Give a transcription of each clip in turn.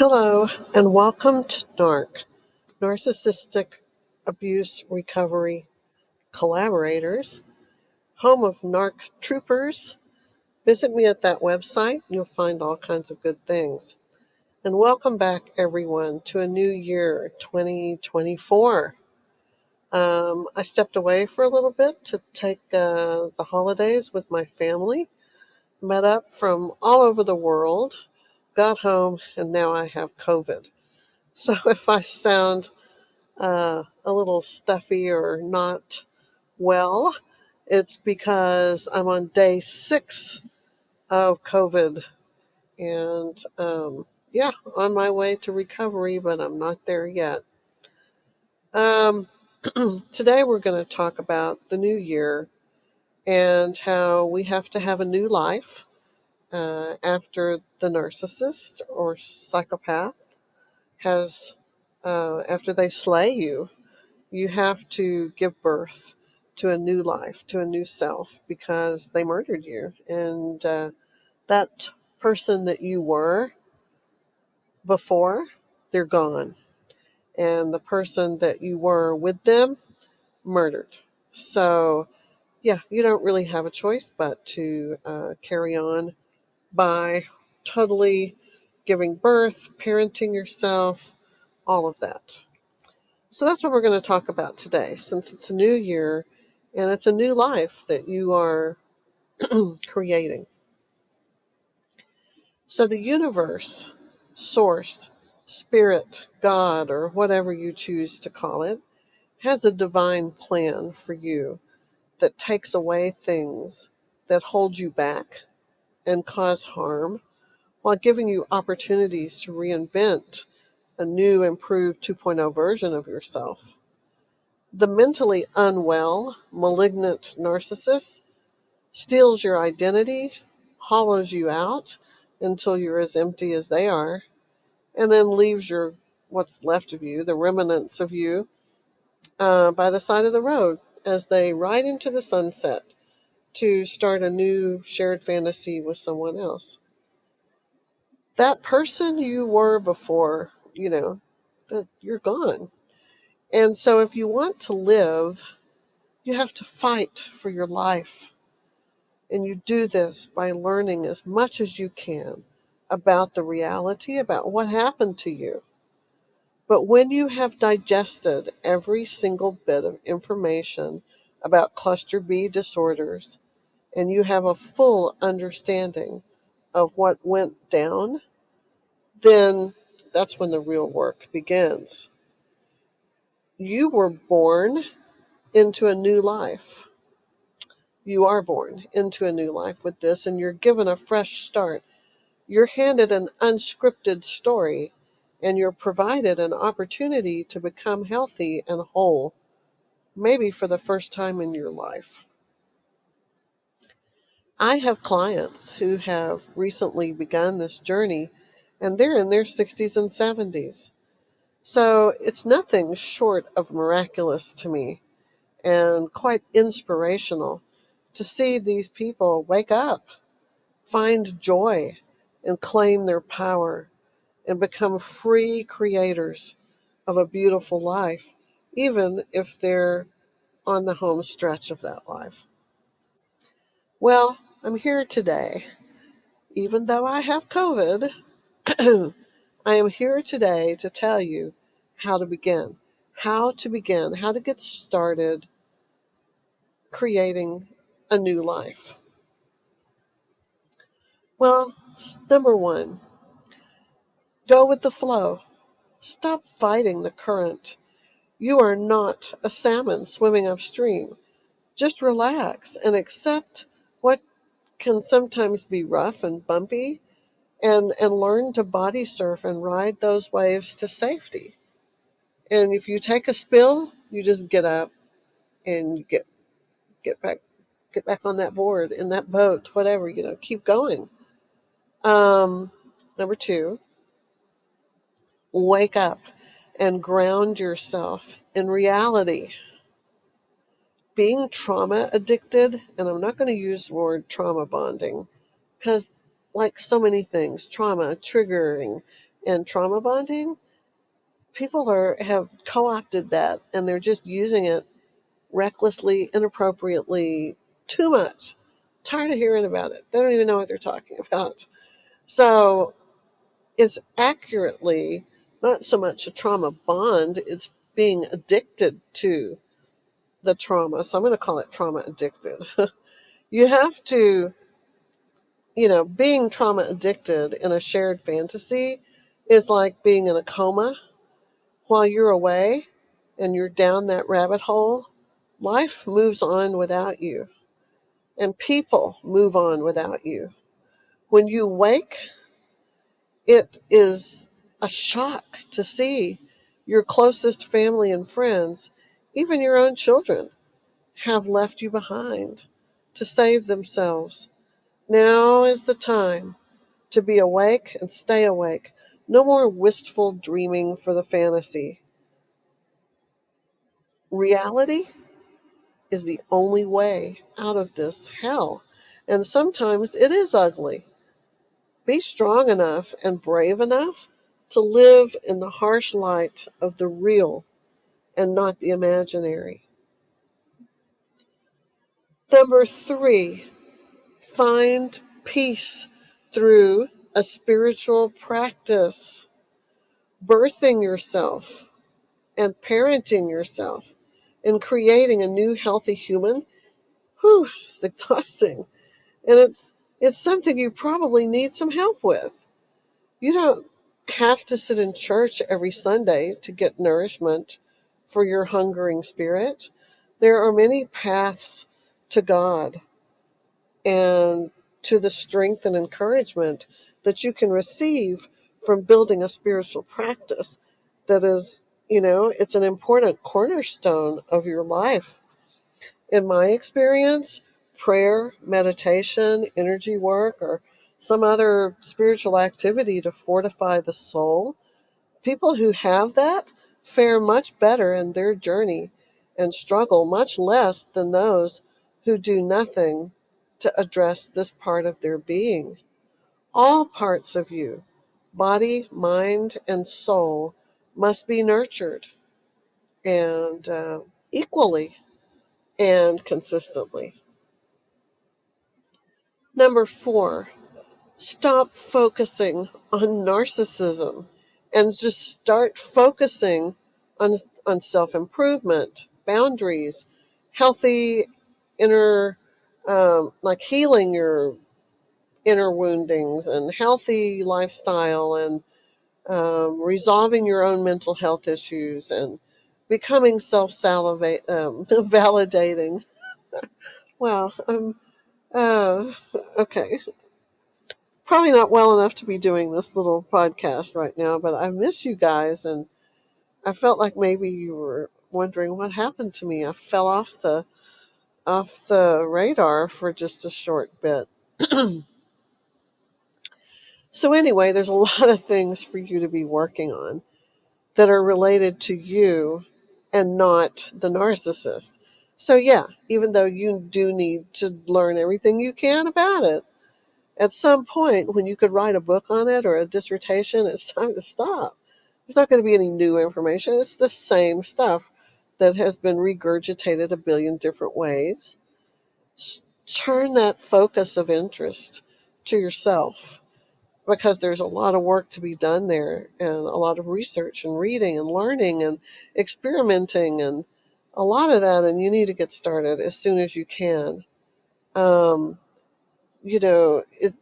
Hello, and welcome to NARC, Narcissistic Abuse Recovery Collaborators, home of NARC Troopers. Visit me at that website, you'll find all kinds of good things. And welcome back, everyone, to a new year, 2024. Um, I stepped away for a little bit to take uh, the holidays with my family, met up from all over the world, got home, and now I have COVID. So if I sound uh, a little stuffy or not well, it's because I'm on day six of COVID and um, yeah, on my way to recovery, but I'm not there yet. Um, today we're going to talk about the new year and how we have to have a new life uh, after the narcissist or psychopath has, uh, after they slay you you have to give birth to a new life, to a new self, because they murdered you. And uh, that person that you were before, they're gone. And the person that you were with them, murdered. So, yeah, you don't really have a choice but to uh, carry on by totally giving birth, parenting yourself, all of that. So that's what we're going to talk about today, since it's a new year and it's a new life that you are creating. So the universe, source, spirit, God, or whatever you choose to call it, has a divine plan for you that takes away things that hold you back and cause harm while giving you opportunities to reinvent a new, improved 2.0 version of yourself. The mentally unwell, malignant narcissist steals your identity, hollows you out until you're as empty as they are, and then leaves your what's left of you, the remnants of you, uh, by the side of the road as they ride into the sunset to start a new shared fantasy with someone else. That person you were before, you know, that you're gone. And so if you want to live, you have to fight for your life. And you do this by learning as much as you can about the reality, about what happened to you. But when you have digested every single bit of information about cluster B disorders and you have a full understanding of what went down, then that's when the real work begins. You were born into a new life. You are born into a new life with this, and you're given a fresh start. You're handed an unscripted story, and you're provided an opportunity to become healthy and whole, maybe for the first time in your life. I have clients who have recently begun this journey, and they're in their 60s and 70s. So it's nothing short of miraculous to me and quite inspirational to see these people wake up, find joy, and claim their power and become free creators of a beautiful life, even if they're on the home stretch of that life. Well, I'm here today. Even though I have COVID, I am here today to tell you how to begin, how to begin, how to get started creating a new life. Well, number one, go with the flow. Stop fighting the current. You are not a salmon swimming upstream. Just relax and accept what can sometimes be rough and bumpy and, and learn to body surf and ride those waves to safety. And if you take a spill, you just get up and get get back get back on that board in that boat, whatever, you know, keep going. Um, number two, wake up and ground yourself in reality. Being trauma addicted, and I'm not going to use the word trauma bonding because, like so many things, trauma triggering and trauma bonding, people are have co-opted that and they're just using it recklessly, inappropriately, too much. Tired of hearing about it. They don't even know what they're talking about. So it's accurately not so much a trauma bond, it's being addicted to the trauma. So I'm going to call it trauma addicted. you have to, you know, being trauma addicted in a shared fantasy is like being in a coma while you're away and you're down that rabbit hole. Life moves on without you, and people move on without you. When you wake, it is a shock to see your closest family and friends, even your own children, have left you behind to save themselves. Now is the time to be awake and stay awake. No more wistful dreaming for the fantasy. Reality is the only way out of this hell. And sometimes it is ugly. Be strong enough and brave enough to live in the harsh light of the real and not the imaginary. Number three, find peace through a spiritual practice. Birthing yourself and parenting yourself and creating a new healthy human, whew, it's exhausting. And it's it's something you probably need some help with. You don't have to sit in church every Sunday to get nourishment for your hungering spirit. There are many paths to God and to the strength and encouragement that you can receive from building a spiritual practice that is, you know, it's an important cornerstone of your life. In my experience, prayer, meditation, energy work, or some other spiritual activity to fortify the soul, people who have that fare much better in their journey and struggle much less than those who do nothing to address this part of their being. All parts of you, body, mind, and soul, must be nurtured and uh, equally and consistently. Number four, stop focusing on narcissism and just start focusing on, on self improvement, boundaries, healthy inner, um, like healing your inner woundings and healthy lifestyle and um, resolving your own mental health issues and becoming self um, validating. Wow, I'm uh, okay. Probably not well enough to be doing this little podcast right now, but I miss you guys, and I felt like maybe you were wondering what happened to me. I fell off the off the radar for just a short bit. So, anyway, there's a lot of things for you to be working on that are related to you and not the narcissist. So, yeah, even though you do need to learn everything you can about it, at some point when you could write a book on it or a dissertation, it's time to stop. There's not going to be any new information. It's the same stuff that has been regurgitated a billion different ways. Turn that focus of interest to yourself because there's a lot of work to be done there and a lot of research and reading and learning and experimenting and a lot of that and you need to get started as soon as you can um, you know it,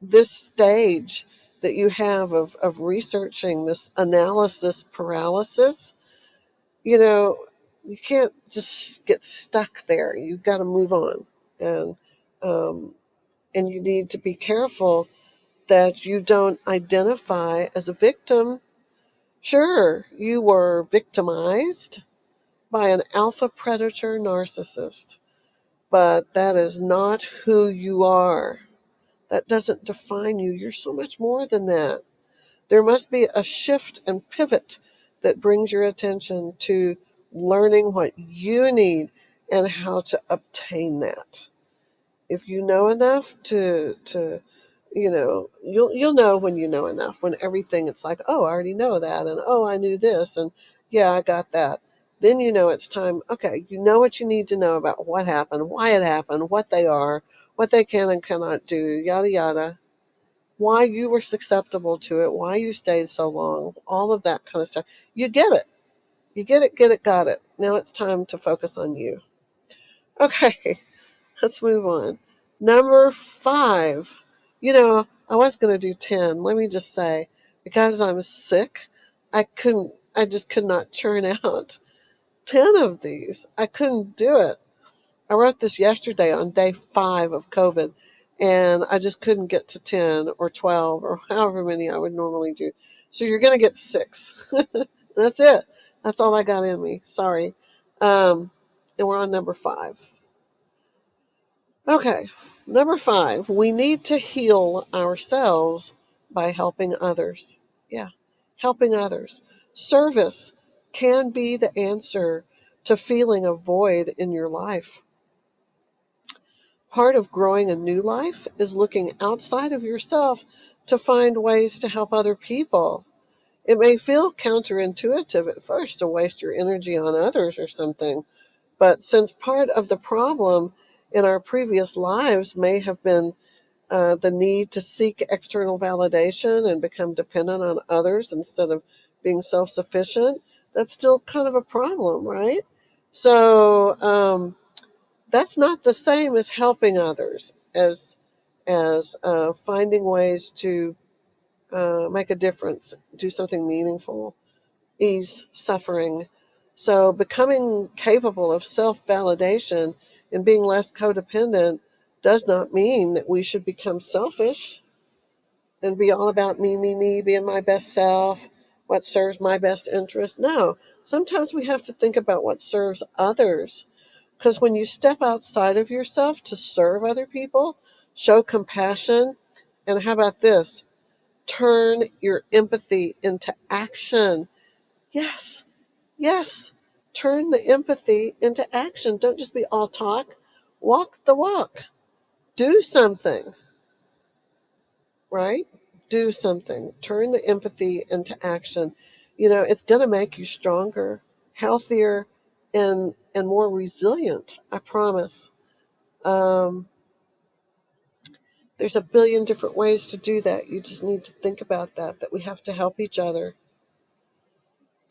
this stage that you have of, of researching this analysis paralysis you know you can't just get stuck there. You've got to move on. And um, and you need to be careful that you don't identify as a victim. Sure, you were victimized by an alpha predator narcissist, but that is not who you are. That doesn't define you. You're so much more than that. There must be a shift and pivot that brings your attention to learning what you need and how to obtain that. If you know enough to, to you know you'll you'll know when you know enough when everything it's like oh i already know that and oh i knew this and yeah i got that then you know it's time okay you know what you need to know about what happened why it happened what they are what they can and cannot do yada yada why you were susceptible to it why you stayed so long all of that kind of stuff you get it you get it get it got it now it's time to focus on you okay Let's move on. Number five. You know, I was going to do 10. Let me just say, because I'm sick, I couldn't, I just could not churn out 10 of these. I couldn't do it. I wrote this yesterday on day five of COVID, and I just couldn't get to 10 or 12 or however many I would normally do. So you're going to get six. That's it. That's all I got in me. Sorry. Um, and we're on number five. Okay, number five, we need to heal ourselves by helping others. Yeah, helping others. Service can be the answer to feeling a void in your life. Part of growing a new life is looking outside of yourself to find ways to help other people. It may feel counterintuitive at first to waste your energy on others or something, but since part of the problem in our previous lives may have been uh, the need to seek external validation and become dependent on others instead of being self sufficient, that's still kind of a problem, right? So um, that's not the same as helping others, as as uh, finding ways to uh, make a difference, do something meaningful ease suffering. So, becoming capable of self validation and being less codependent does not mean that we should become selfish and be all about me, me, me, being my best self, what serves my best interest. No, sometimes we have to think about what serves others. Because when you step outside of yourself to serve other people, show compassion, and how about this? Turn your empathy into action. Yes, Yes, turn the empathy into action. Don't just be all talk. Walk the walk. Do something, right? Do something. Turn the empathy into action. You know, it's going to make you stronger, healthier, and and more resilient. I promise. Um, there's a billion different ways to do that. You just need to think about that. That we have to help each other.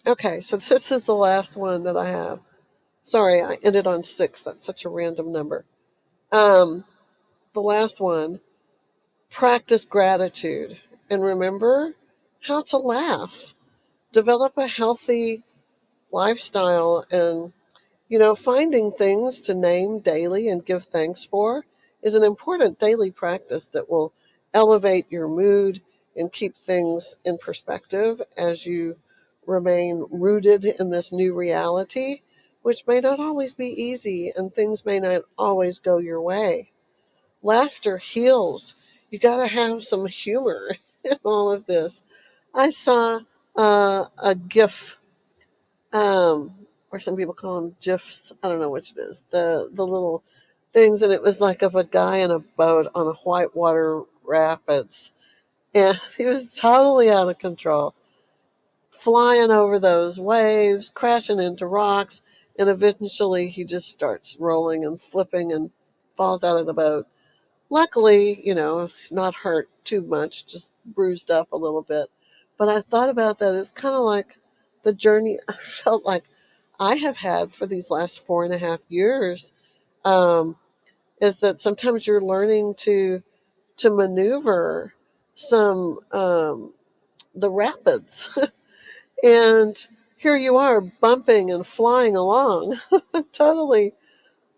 Okay, so this is the last one that I have. Sorry, I ended on six. That's such a random number. Um, the last one, practice gratitude. And remember how to laugh. Develop a healthy lifestyle and, you know, finding things to name daily and give thanks for is an important daily practice that will elevate your mood and keep things in perspective as you remain rooted in this new reality, which may not always be easy and things may not always go your way. Laughter heals. You got to have some humor all of this. I saw uh, a GIF, um, or some people call them GIFs. I don't know which it is. The the little things, and it was like of a guy in a boat on a whitewater rapids, and he was totally out of control flying over those waves, crashing into rocks, and eventually he just starts rolling and flipping and falls out of the boat. Luckily, you know, not hurt too much, just bruised up a little bit. But I thought about that. It's kind of like the journey I felt like I have had for these last four and a half years. Um, is that sometimes you're learning to to maneuver some um, the rapids And here you are bumping and flying along, totally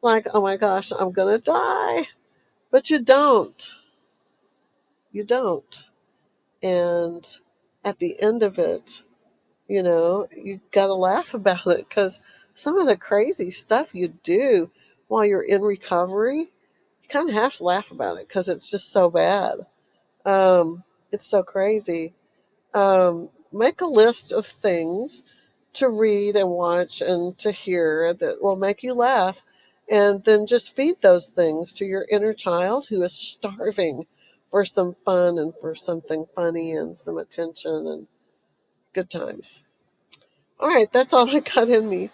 like, oh my gosh, I'm to die. But you don't. You don't. And at the end of it, you know, you got to laugh about it because some of the crazy stuff you do while you're in recovery, you kind of have to laugh about it because it's just so bad. Um, it's so crazy. Um, make a list of things to read and watch and to hear that will make you laugh. And then just feed those things to your inner child who is starving for some fun and for something funny and some attention and good times. All right, that's all I got in me.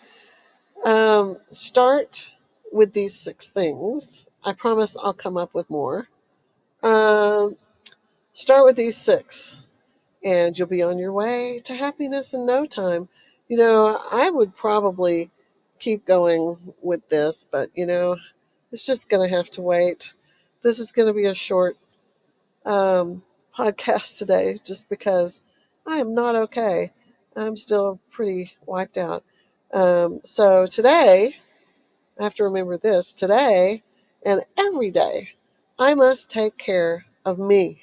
Um, start with these six things. I promise I'll come up with more. Um, start with these six, and you'll be on your way to happiness in no time. You know, I would probably keep going with this, but you know, it's just going to have to wait. This is going to be a short um, podcast today just because I am not okay. I'm still pretty wiped out. Um, so today, I have to remember this today and every day, I must take care of me.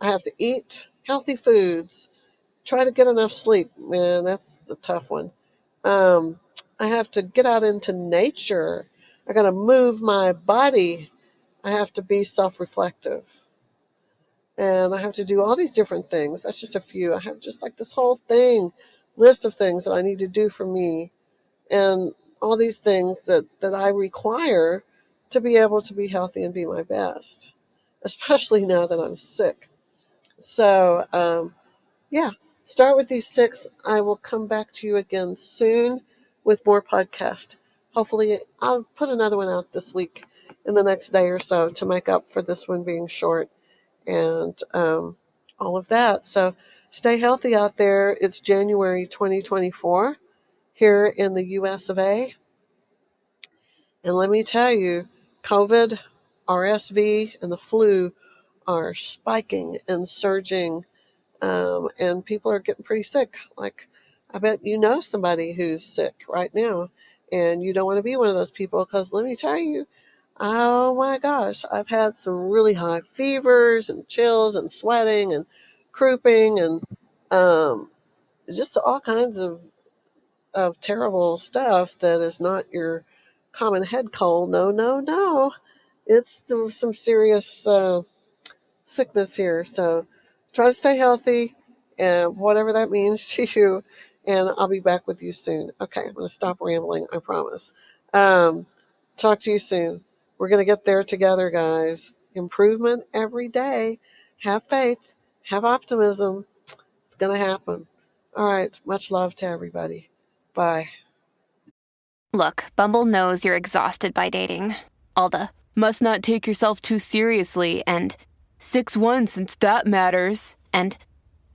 I have to eat healthy foods, try to get enough sleep. Man, that's the tough one. Um, I have to get out into nature. I got to move my body. I have to be self reflective. And I have to do all these different things. That's just a few. I have just like this whole thing, list of things that I need to do for me. And all these things that, that I require to be able to be healthy and be my best, especially now that I'm sick. So, um, yeah, start with these six. I will come back to you again soon with more podcast. Hopefully, I'll put another one out this week in the next day or so to make up for this one being short and um, all of that. So stay healthy out there. It's January 2024 here in the US of A. And let me tell you, COVID, RSV, and the flu are spiking and surging, um, and people are getting pretty sick. Like, I bet you know somebody who's sick right now, and you don't want to be one of those people because let me tell you, oh my gosh, I've had some really high fevers and chills and sweating and crouping and um, just all kinds of of terrible stuff that is not your common head cold. No, no, no. It's some serious uh, sickness here. So try to stay healthy and whatever that means to you. And I'll be back with you soon. Okay, I'm going to stop rambling, I promise. Um, talk to you soon. We're going to get there together, guys. Improvement every day. Have faith, have optimism. It's going to happen. All right, much love to everybody. Bye. Look, Bumble knows you're exhausted by dating. All the must not take yourself too seriously and 6 1 since that matters. And